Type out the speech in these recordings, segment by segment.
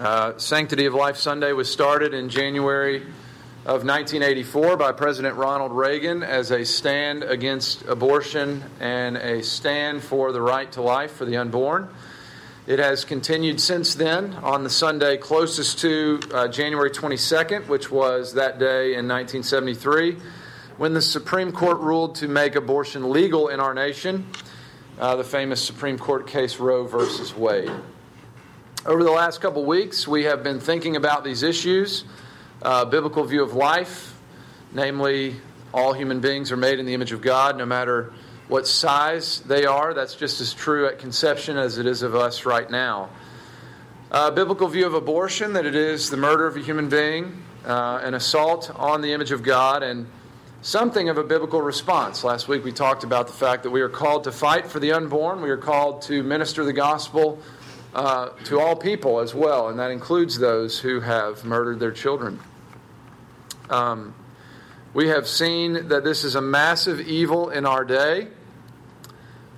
Uh, Sanctity of Life Sunday was started in January of 1984 by President Ronald Reagan as a stand against abortion and a stand for the right to life for the unborn. It has continued since then on the Sunday closest to uh, January 22nd, which was that day in 1973, when the Supreme Court ruled to make abortion legal in our nation, uh, the famous Supreme Court case Roe versus Wade. Over the last couple weeks, we have been thinking about these issues uh, biblical view of life, namely, all human beings are made in the image of God, no matter what size they are. That's just as true at conception as it is of us right now. Uh, biblical view of abortion, that it is the murder of a human being, uh, an assault on the image of God, and something of a biblical response. Last week we talked about the fact that we are called to fight for the unborn, we are called to minister the gospel uh, to all people as well, and that includes those who have murdered their children. Um, we have seen that this is a massive evil in our day.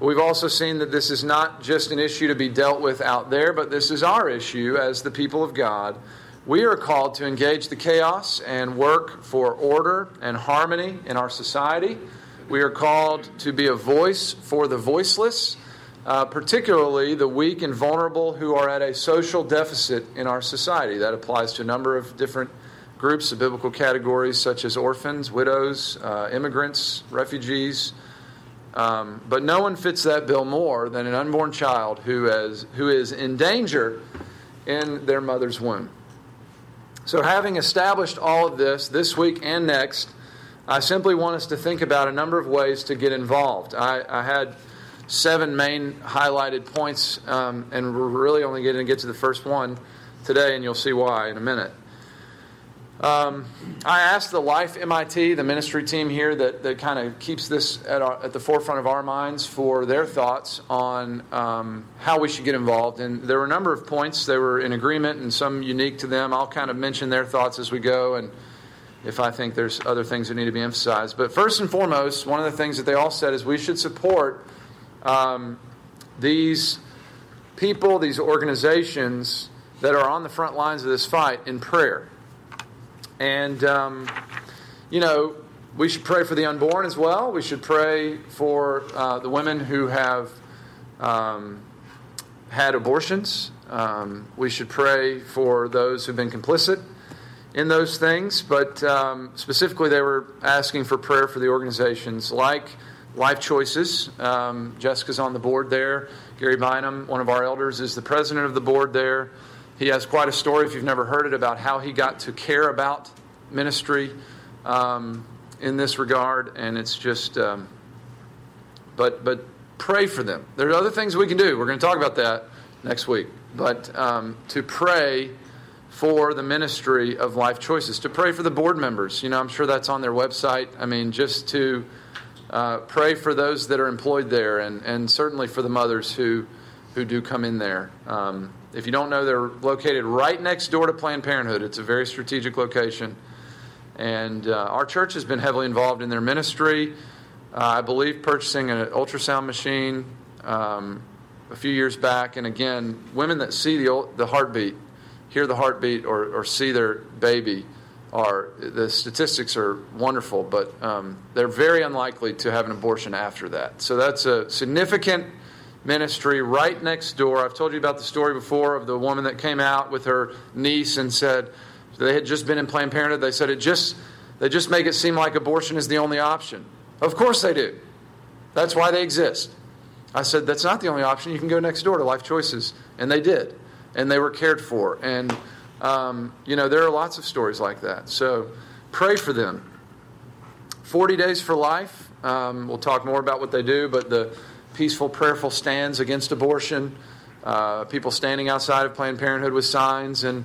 We've also seen that this is not just an issue to be dealt with out there, but this is our issue as the people of God. We are called to engage the chaos and work for order and harmony in our society. We are called to be a voice for the voiceless uh, particularly the weak and vulnerable who are at a social deficit in our society. That applies to a number of different groups of biblical categories, such as orphans, widows, uh, immigrants, refugees. Um, but no one fits that bill more than an unborn child who, has, who is in danger in their mother's womb. So, having established all of this this week and next, I simply want us to think about a number of ways to get involved. I, I had seven main highlighted points, um, and we're really only going to get to the first one today, and you'll see why in a minute. Um, I asked the Life MIT, the ministry team here that, that kind of keeps this at, our, at the forefront of our minds, for their thoughts on um, how we should get involved. And there were a number of points. They were in agreement and some unique to them. I'll kind of mention their thoughts as we go, and if I think there's other things that need to be emphasized. But first and foremost, one of the things that they all said is we should support um, these people, these organizations that are on the front lines of this fight in prayer. And, um, you know, we should pray for the unborn as well. We should pray for uh, the women who have um, had abortions. Um, we should pray for those who've been complicit in those things. But um, specifically, they were asking for prayer for the organizations like Life Choices. Um, Jessica's on the board there. Gary Bynum, one of our elders, is the president of the board there. He has quite a story, if you've never heard it, about how he got to care about ministry um, in this regard. And it's just, um, but but pray for them. There are other things we can do. We're going to talk about that next week. But um, to pray for the ministry of Life Choices, to pray for the board members. You know, I'm sure that's on their website. I mean, just to uh, pray for those that are employed there and, and certainly for the mothers who, who do come in there. Um, if you don't know, they're located right next door to Planned Parenthood. It's a very strategic location. And uh, our church has been heavily involved in their ministry. Uh, I believe purchasing an ultrasound machine um, a few years back. And again, women that see the, the heartbeat, hear the heartbeat, or, or see their baby are the statistics are wonderful, but um, they're very unlikely to have an abortion after that. So that's a significant ministry right next door. I've told you about the story before of the woman that came out with her niece and said they had just been in Planned Parenthood. They said it just they just make it seem like abortion is the only option. Of course they do. That's why they exist. I said that's not the only option. You can go next door to Life Choices, and they did, and they were cared for and um, you know, there are lots of stories like that. So pray for them. 40 Days for Life. Um, we'll talk more about what they do, but the peaceful, prayerful stands against abortion, uh, people standing outside of Planned Parenthood with signs. And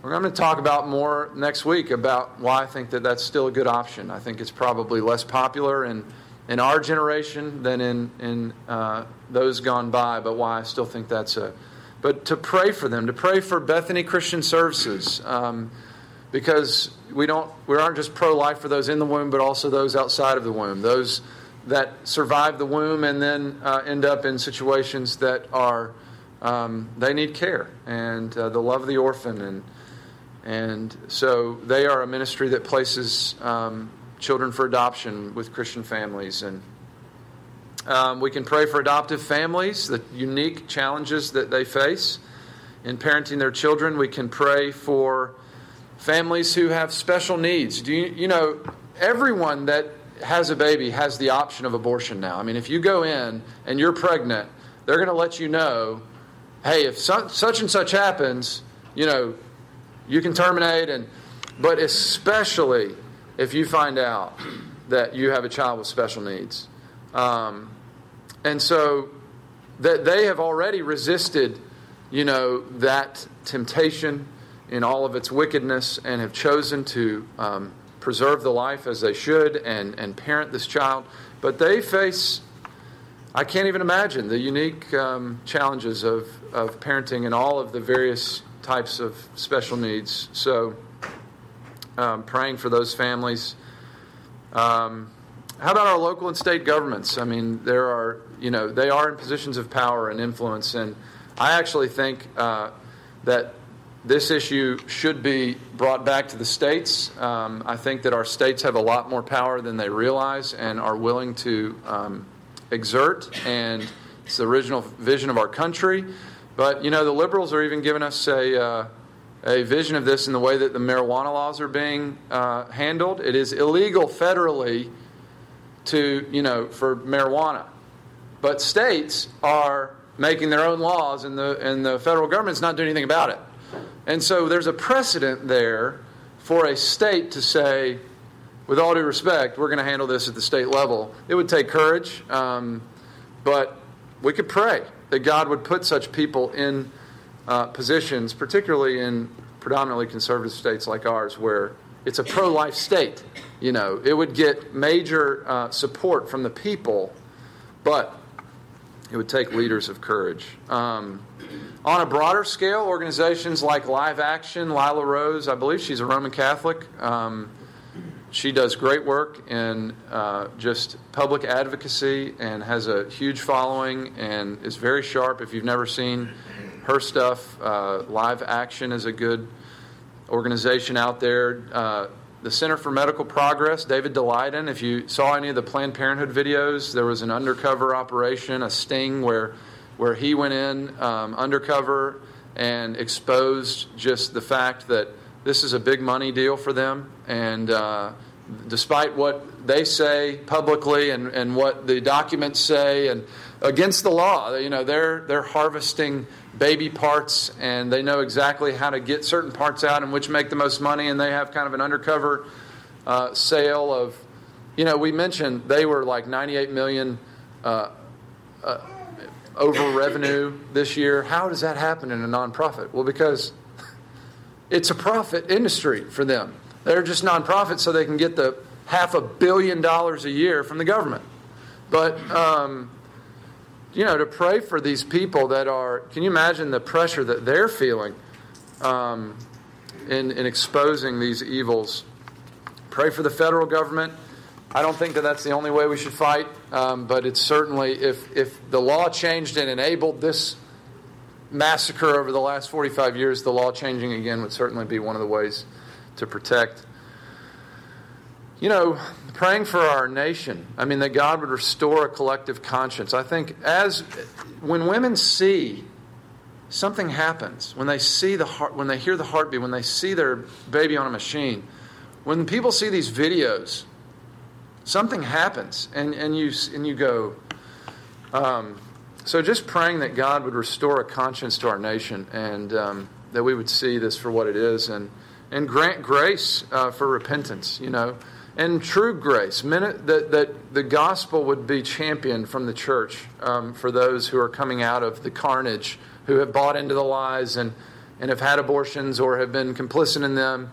we're going to talk about more next week about why I think that that's still a good option. I think it's probably less popular in, in our generation than in, in uh, those gone by, but why I still think that's a but to pray for them, to pray for Bethany Christian Services, um, because we don't we aren't just pro life for those in the womb, but also those outside of the womb, those that survive the womb and then uh, end up in situations that are um, they need care and uh, the love of the orphan. And, and so they are a ministry that places um, children for adoption with Christian families. And um, we can pray for adoptive families, the unique challenges that they face in parenting their children. We can pray for families who have special needs. Do you, you know, everyone that has a baby has the option of abortion now. I mean, if you go in and you're pregnant, they're going to let you know, hey, if such and such happens, you know, you can terminate and but especially if you find out that you have a child with special needs. Um, and so that they have already resisted, you know, that temptation in all of its wickedness and have chosen to um, preserve the life as they should and, and parent this child. But they face, I can't even imagine, the unique um, challenges of, of parenting and all of the various types of special needs. So, um, praying for those families. Um, how about our local and state governments? I mean, there are, you know, they are in positions of power and influence, and I actually think uh, that this issue should be brought back to the states. Um, I think that our states have a lot more power than they realize and are willing to um, exert, and it's the original vision of our country. But, you know, the liberals are even giving us a, uh, a vision of this in the way that the marijuana laws are being uh, handled. It is illegal federally to, you know, for marijuana. But states are making their own laws, and the, and the federal government's not doing anything about it. And so there's a precedent there for a state to say, with all due respect, we're going to handle this at the state level. It would take courage, um, but we could pray that God would put such people in uh, positions, particularly in predominantly conservative states like ours, where it's a pro life state. You know, it would get major uh, support from the people, but it would take leaders of courage. Um, on a broader scale, organizations like Live Action, Lila Rose, I believe she's a Roman Catholic. Um, she does great work in uh, just public advocacy and has a huge following and is very sharp. If you've never seen her stuff, uh, Live Action is a good organization out there. Uh, the Center for Medical Progress, David Daleiden. If you saw any of the Planned Parenthood videos, there was an undercover operation, a sting where where he went in um, undercover and exposed just the fact that this is a big money deal for them. And uh, despite what they say publicly and, and what the documents say, and against the law, you know, they're, they're harvesting baby parts and they know exactly how to get certain parts out and which make the most money. And they have kind of an undercover uh, sale of, you know, we mentioned they were like 98 million. Uh, uh, over revenue this year. How does that happen in a nonprofit? Well, because it's a profit industry for them. They're just nonprofits so they can get the half a billion dollars a year from the government. But, um, you know, to pray for these people that are, can you imagine the pressure that they're feeling um, in, in exposing these evils? Pray for the federal government I don't think that that's the only way we should fight, um, but it's certainly, if, if the law changed and enabled this massacre over the last 45 years, the law changing again would certainly be one of the ways to protect. You know, praying for our nation, I mean, that God would restore a collective conscience. I think as when women see something happens, when they see the heart, when they hear the heartbeat, when they see their baby on a machine, when people see these videos, something happens, and, and, you, and you go, um, so just praying that God would restore a conscience to our nation and um, that we would see this for what it is and, and grant grace uh, for repentance, you know, and true grace. That, that the gospel would be championed from the church um, for those who are coming out of the carnage, who have bought into the lies and, and have had abortions or have been complicit in them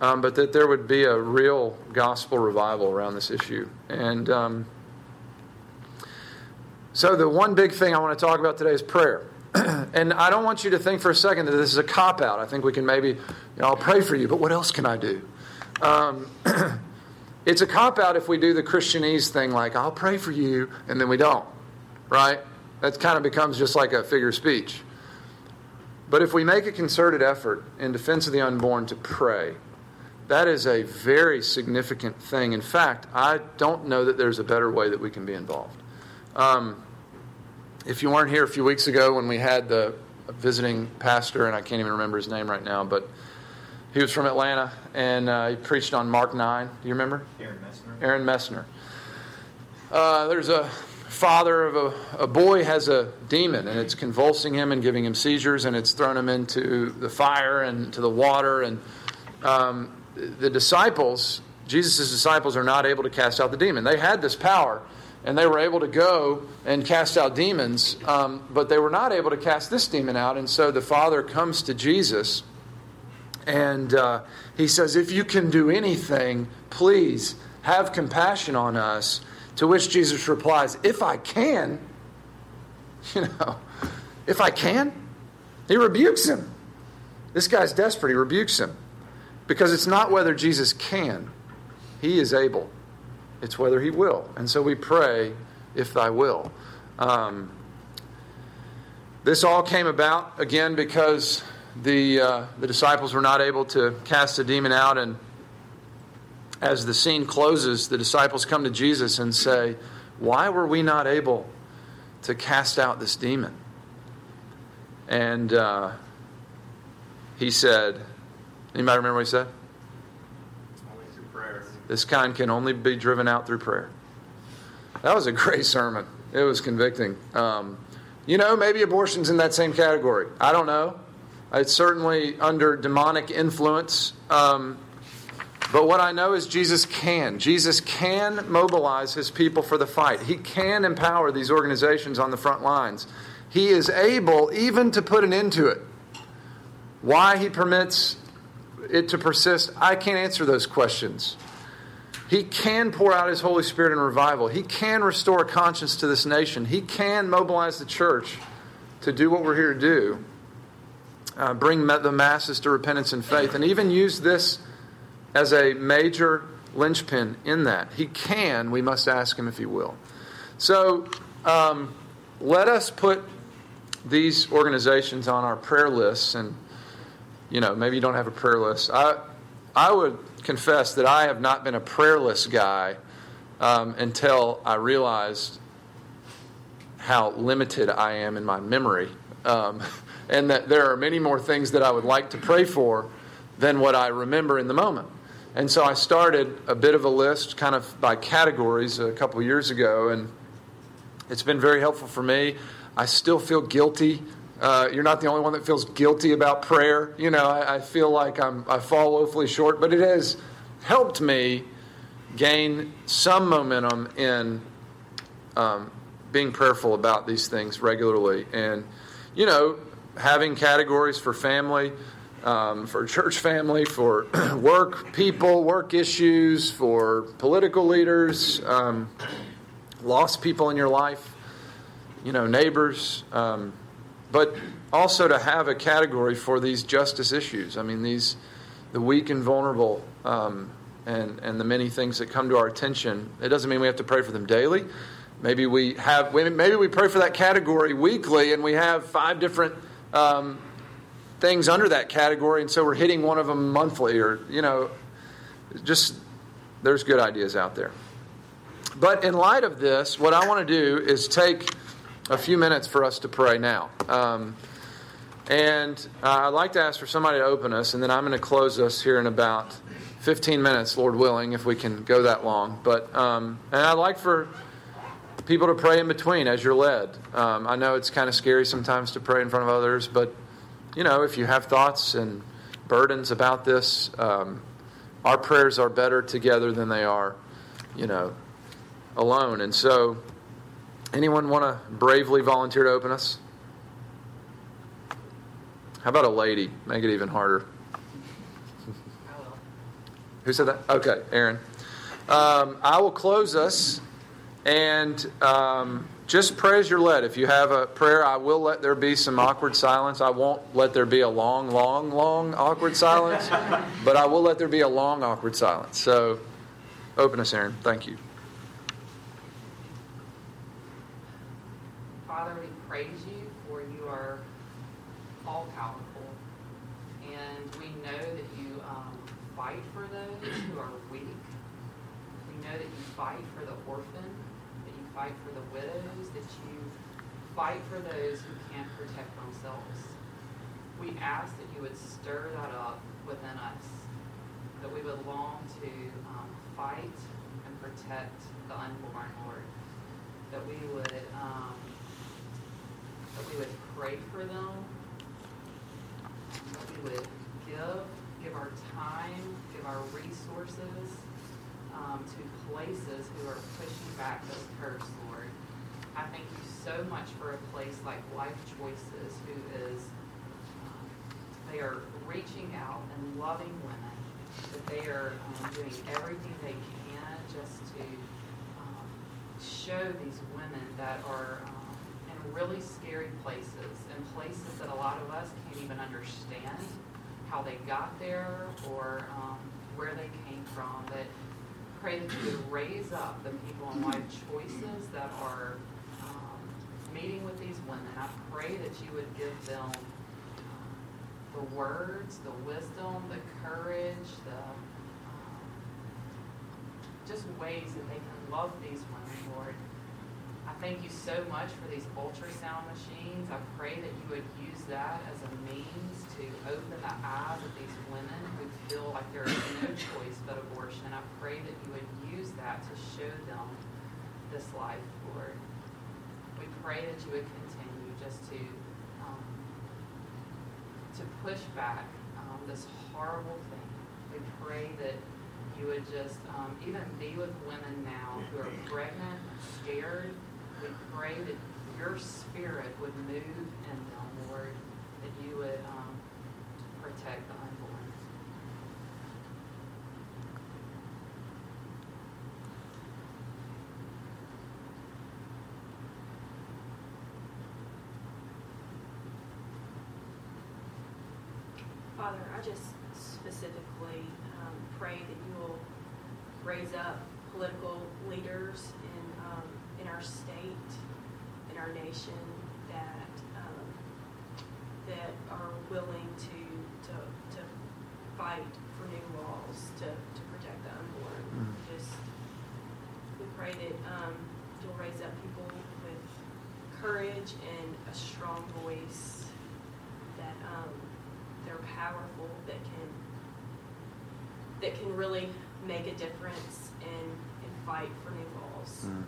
um, but that there would be a real gospel revival around this issue. And um, so, the one big thing I want to talk about today is prayer. and I don't want you to think for a second that this is a cop out. I think we can maybe, you know, I'll pray for you, but what else can I do? Um, it's a cop out if we do the Christianese thing, like, I'll pray for you, and then we don't, right? That kind of becomes just like a figure of speech. But if we make a concerted effort in defense of the unborn to pray, that is a very significant thing. In fact, I don't know that there's a better way that we can be involved. Um, if you weren't here a few weeks ago when we had the visiting pastor, and I can't even remember his name right now, but he was from Atlanta and uh, he preached on Mark 9. Do you remember? Aaron Messner. Aaron Messner. Uh, there's a father of a, a boy has a demon and it's convulsing him and giving him seizures and it's thrown him into the fire and to the water and um, the disciples jesus' disciples are not able to cast out the demon they had this power and they were able to go and cast out demons, um, but they were not able to cast this demon out. And so the father comes to Jesus and uh, he says, If you can do anything, please have compassion on us. To which Jesus replies, If I can, you know, if I can, he rebukes him. This guy's desperate. He rebukes him because it's not whether Jesus can, he is able. It's whether He will. And so we pray, if Thy will. Um, this all came about, again, because the, uh, the disciples were not able to cast a demon out. And as the scene closes, the disciples come to Jesus and say, Why were we not able to cast out this demon? And uh, he said, Anybody remember what he said? This kind can only be driven out through prayer. That was a great sermon. It was convicting. Um, you know, maybe abortion's in that same category. I don't know. It's certainly under demonic influence. Um, but what I know is Jesus can. Jesus can mobilize his people for the fight. He can empower these organizations on the front lines. He is able even to put an end to it. Why he permits it to persist, I can't answer those questions. He can pour out His Holy Spirit in revival. He can restore conscience to this nation. He can mobilize the church to do what we're here to do uh, bring the masses to repentance and faith, and even use this as a major linchpin in that. He can, we must ask Him if He will. So um, let us put these organizations on our prayer lists, and you know, maybe you don't have a prayer list. I, I would confess that I have not been a prayerless guy um, until I realized how limited I am in my memory. Um, and that there are many more things that I would like to pray for than what I remember in the moment. And so I started a bit of a list, kind of by categories, a couple years ago, and it's been very helpful for me. I still feel guilty uh, you're not the only one that feels guilty about prayer. You know, I, I feel like I'm, I fall woefully short, but it has helped me gain some momentum in um, being prayerful about these things regularly. And, you know, having categories for family, um, for church family, for work people, work issues, for political leaders, um, lost people in your life, you know, neighbors. Um, but also to have a category for these justice issues. I mean, these the weak and vulnerable, um, and and the many things that come to our attention. It doesn't mean we have to pray for them daily. Maybe we have. Maybe we pray for that category weekly, and we have five different. Um, things under that category, and so we're hitting one of them monthly, or you know, just there's good ideas out there. But in light of this, what I want to do is take a few minutes for us to pray now. Um, and uh, I'd like to ask for somebody to open us, and then I'm going to close us here in about 15 minutes, Lord willing, if we can go that long. But um, and I'd like for people to pray in between as you're led. Um, I know it's kind of scary sometimes to pray in front of others, but you know, if you have thoughts and burdens about this, um, our prayers are better together than they are, you know, alone. And so. Anyone want to bravely volunteer to open us? How about a lady? Make it even harder. Who said that? Okay, Aaron. Um, I will close us and um, just pray as you're led. If you have a prayer, I will let there be some awkward silence. I won't let there be a long, long, long awkward silence, but I will let there be a long awkward silence. So open us, Aaron. Thank you. Father, we praise you for you are all powerful, and we know that you um, fight for those who are weak. We know that you fight for the orphan fight for the widows, that you fight for those who can't protect themselves. We ask that you would stir that up within us, that we would long to um, fight and protect the unborn, Lord, that we would um, that we would pray for them, that we would give, give our time, give our resources um, to places who are pushing back those curves, Lord. I thank you so much for a place like Life Choices, who is, um, they are reaching out and loving women, that they are um, doing everything they can just to um, show these women that are um, really scary places and places that a lot of us can't even understand how they got there or um, where they came from. But pray that you would raise up the people in life choices that are um, meeting with these women. I pray that you would give them um, the words, the wisdom, the courage, the um, just ways that they can love these women, Lord. I thank you so much for these ultrasound machines. I pray that you would use that as a means to open the eyes of these women who feel like there is no choice but abortion. I pray that you would use that to show them this life, Lord. We pray that you would continue just to um, to push back um, this horrible thing. We pray that you would just um, even be with women now who are pregnant, scared, we pray that your spirit would move in them, Lord, that you would um, protect the unborn. Father, I just specifically um, pray that you will raise up political leaders our state, in our nation, that um, that are willing to to to fight for new laws to, to protect the unborn. Mm. Just we pray that um, you'll raise up people with courage and a strong voice that um, they're powerful that can that can really make a difference and, and fight for new laws. Mm.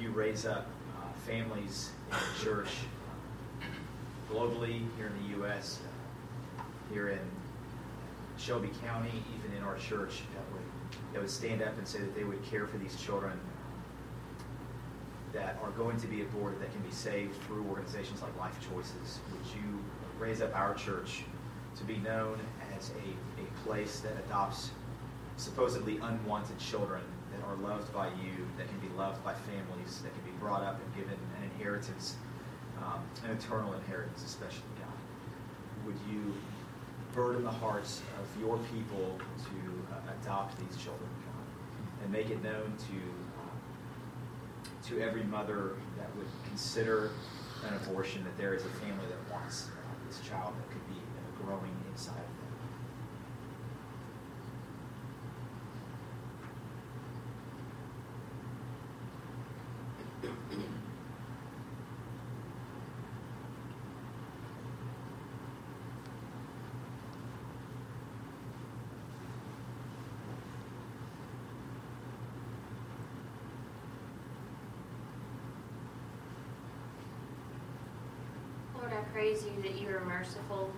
You raise up uh, families in the church uh, globally, here in the U.S., uh, here in Shelby County, even in our church, that would, that would stand up and say that they would care for these children that are going to be aborted that can be saved through organizations like Life Choices. Would you raise up our church to be known as a, a place that adopts supposedly unwanted children that are loved by you, that can be loved by families, that can be brought up and given an inheritance, um, an eternal inheritance, especially God. Would you burden the hearts of your people to uh, adopt these children, God, and make it known to uh, to every mother that would consider an abortion that there is a family that wants uh, this child that could be uh, growing inside of them. praise you that you are merciful.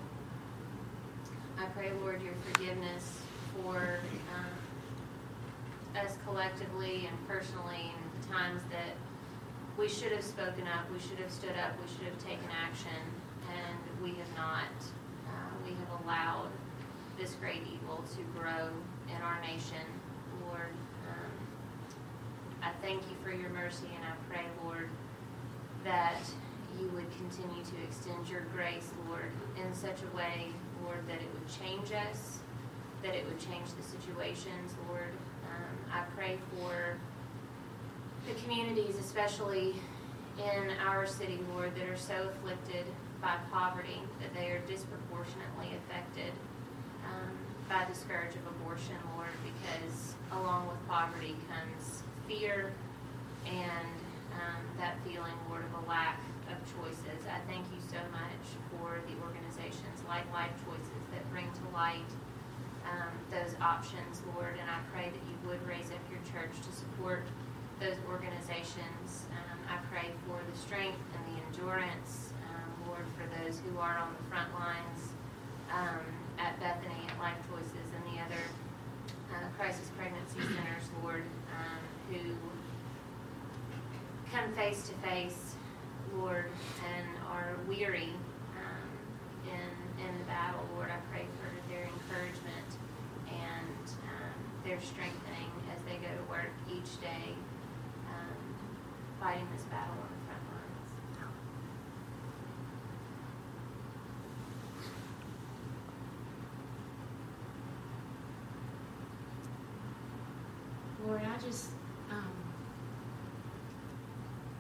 I pray, Lord, your forgiveness for um, us collectively and personally and the times that we should have spoken up, we should have stood up, we should have taken action, and we have not. Uh, we have allowed this great evil to grow in our nation, Lord. Um, I thank you for your mercy, and I pray, Lord, that you would continue to extend your grace, Lord, in such a way, Lord, that it would change us, that it would change the situations, Lord. Um, I pray for the communities, especially in our city, Lord, that are so afflicted by poverty, that they are disproportionately affected um, by the scourge of abortion, Lord, because along with poverty comes fear and um, that feeling, Lord, of a lack of choices. I thank you so much for the organizations like Life Choices that bring to light um, those options, Lord, and I pray that you would raise up your church to support those organizations. Um, I pray for the strength and the endurance, um, Lord, for those who are on the front lines um, at Bethany, at Life Choices, and the other uh, crisis pregnancy centers, Lord, um, who come face to face, Lord, and are weary um, in in the battle, Lord. I pray for their encouragement and um, their strengthening as they go to work each day, um, fighting this battle on the front lines. Lord, I just, um,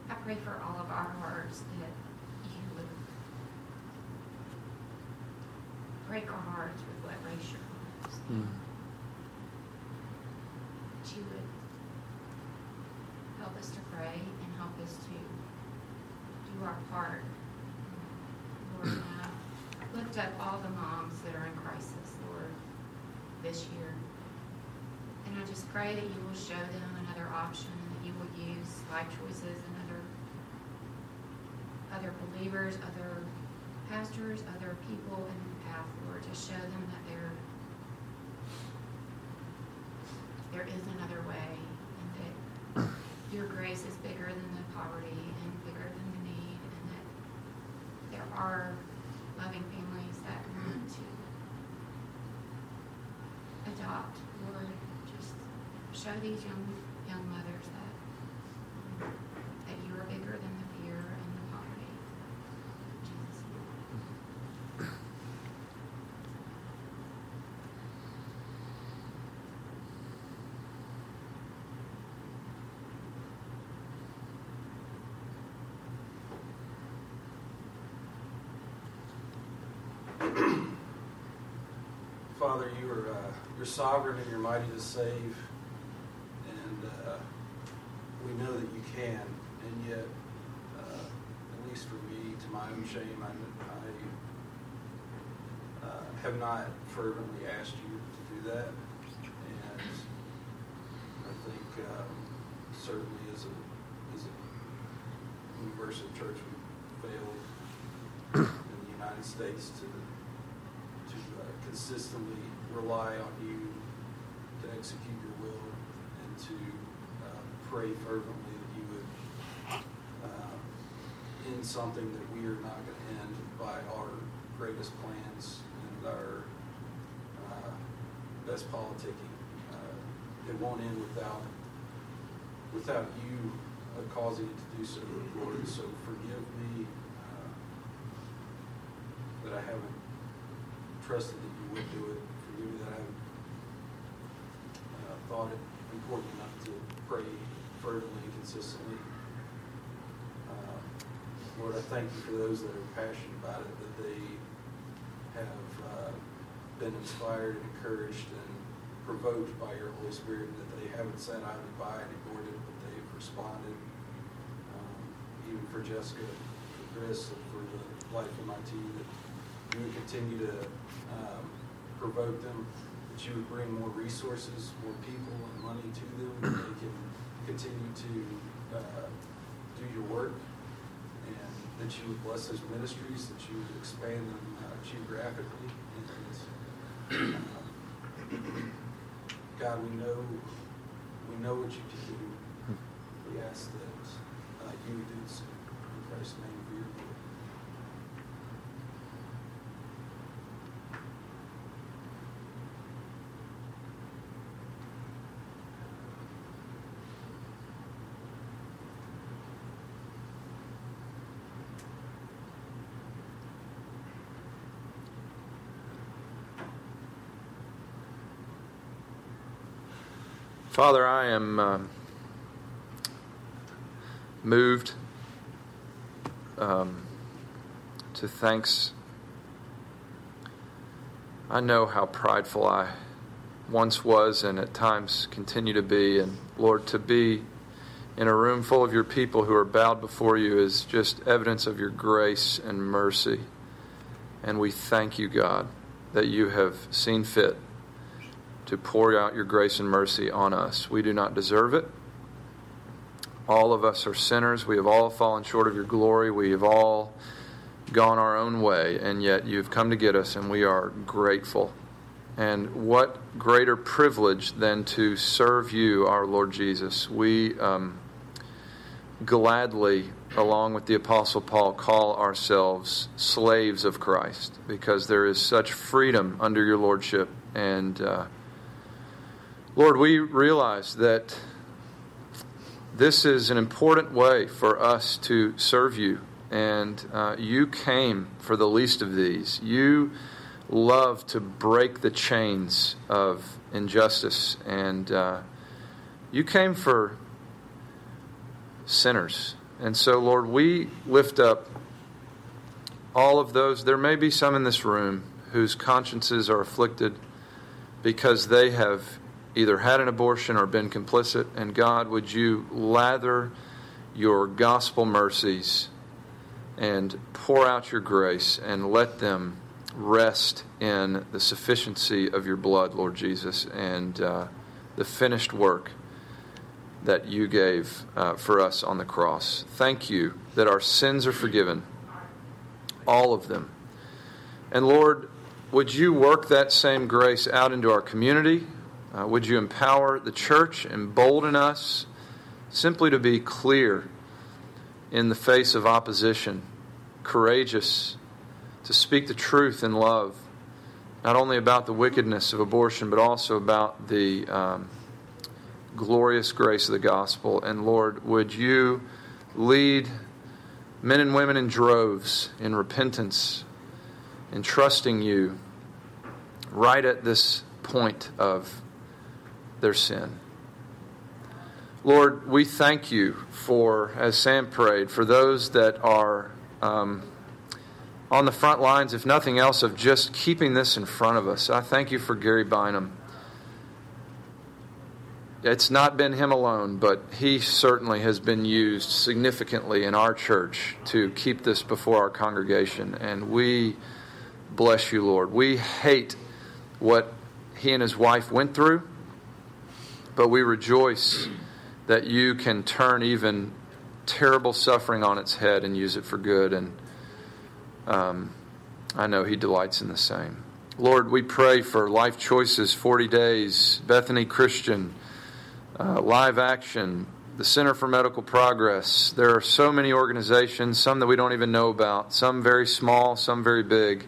I pray for all of our hearts that you would break our hearts with what race your lives. Hmm. That you would help us to pray and help us to do our part. Lord, I lift up all the moms that are in crisis, Lord, this year. And I just pray that you will show them another option and that you will use life choices and other believers, other pastors, other people in the path, Lord, to show them that there there is another way and that your grace is bigger than the poverty and bigger than the need and that there are loving families that want to adopt, Lord, just show these young young mothers that that you are bigger than the fear and the poverty. In Jesus' name. Father, you are uh, you're sovereign and you're mighty to save, and uh, we know that you can. And yet, uh, at least for me, to my own shame, I, I uh, have not fervently asked you to do that. And I think um, certainly as a as a universal church, we failed in the United States to consistently rely on you to execute your will and to uh, pray fervently that you would uh, end something that we are not going to end by our greatest plans and our uh, best politicking. Uh, it won't end without without you uh, causing it to do so, Lord. So forgive me uh, that I haven't trusted that you would do it. Forgive me that I haven't uh, thought it important enough to pray fervently and consistently. Uh, Lord, I thank you for those that are passionate about it, that they have uh, been inspired and encouraged and provoked by your Holy Spirit, and that they haven't sat idly by and ignored it, but they've responded. Um, even for Jessica, for Chris, and for the Life MIT, that you would continue to um, provoke them, that you would bring more resources, more people, and money to them, that they can continue to uh, do your work, and that you would bless those ministries, that you would expand them uh, geographically. And, um, God, we know we know what you can do. We ask that uh, you would do same. In Christ's name, for your Father, I am um, moved um, to thanks. I know how prideful I once was and at times continue to be. And Lord, to be in a room full of your people who are bowed before you is just evidence of your grace and mercy. And we thank you, God, that you have seen fit to pour out your grace and mercy on us. We do not deserve it. All of us are sinners. We have all fallen short of your glory. We have all gone our own way, and yet you've come to get us, and we are grateful. And what greater privilege than to serve you, our Lord Jesus? We um, gladly, along with the Apostle Paul, call ourselves slaves of Christ because there is such freedom under your Lordship. And uh, Lord, we realize that this is an important way for us to serve you. And uh, you came for the least of these. You love to break the chains of injustice. And uh, you came for sinners. And so, Lord, we lift up all of those. There may be some in this room whose consciences are afflicted because they have either had an abortion or been complicit. And God, would you lather your gospel mercies and pour out your grace and let them rest in the sufficiency of your blood, Lord Jesus, and uh, the finished work that you gave uh, for us on the cross. Thank you that our sins are forgiven, all of them. And Lord, would you work that same grace out into our community? Uh, would you empower the church, embolden us simply to be clear in the face of opposition, courageous, to speak the truth in love, not only about the wickedness of abortion, but also about the um, glorious grace of the gospel. And Lord, would you lead men and women in droves in repentance, in trusting you right at this point of their sin. Lord, we thank you for, as Sam prayed, for those that are um, on the front lines, if nothing else, of just keeping this in front of us. I thank you for Gary Bynum. It's not been him alone, but he certainly has been used significantly in our church to keep this before our congregation. And we bless you, Lord. We hate what he and his wife went through. But we rejoice that you can turn even terrible suffering on its head and use it for good. And um, I know He delights in the same. Lord, we pray for Life Choices 40 Days, Bethany Christian, uh, Live Action, the Center for Medical Progress. There are so many organizations, some that we don't even know about, some very small, some very big.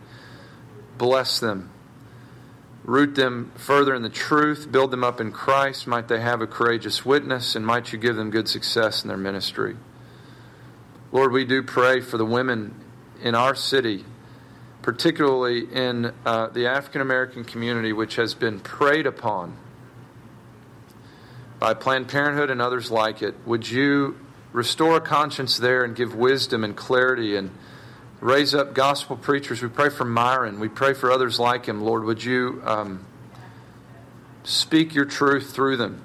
Bless them root them further in the truth, build them up in Christ. Might they have a courageous witness, and might you give them good success in their ministry. Lord, we do pray for the women in our city, particularly in uh, the African American community, which has been preyed upon by Planned Parenthood and others like it. Would you restore a conscience there and give wisdom and clarity and raise up gospel preachers. We pray for Myron. We pray for others like him. Lord, would you um, speak your truth through them?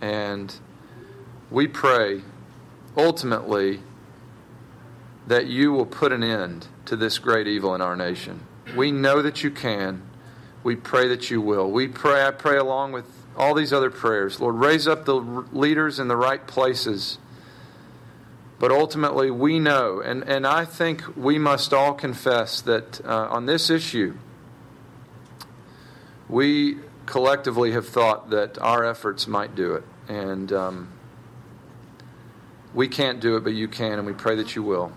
And we pray ultimately that you will put an end to this great evil in our nation. We know that you can. We pray that you will. We pray, I pray along with all these other prayers. Lord, raise up the leaders in the right places but ultimately, we know, and, and I think we must all confess that uh, on this issue, we collectively have thought that our efforts might do it. And um, we can't do it, but you can, and we pray that you will.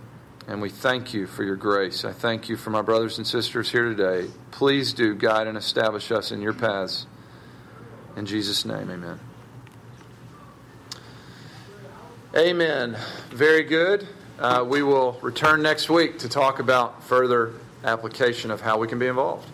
And we thank you for your grace. I thank you for my brothers and sisters here today. Please do guide and establish us in your paths. In Jesus' name, amen. Amen. Very good. Uh, we will return next week to talk about further application of how we can be involved.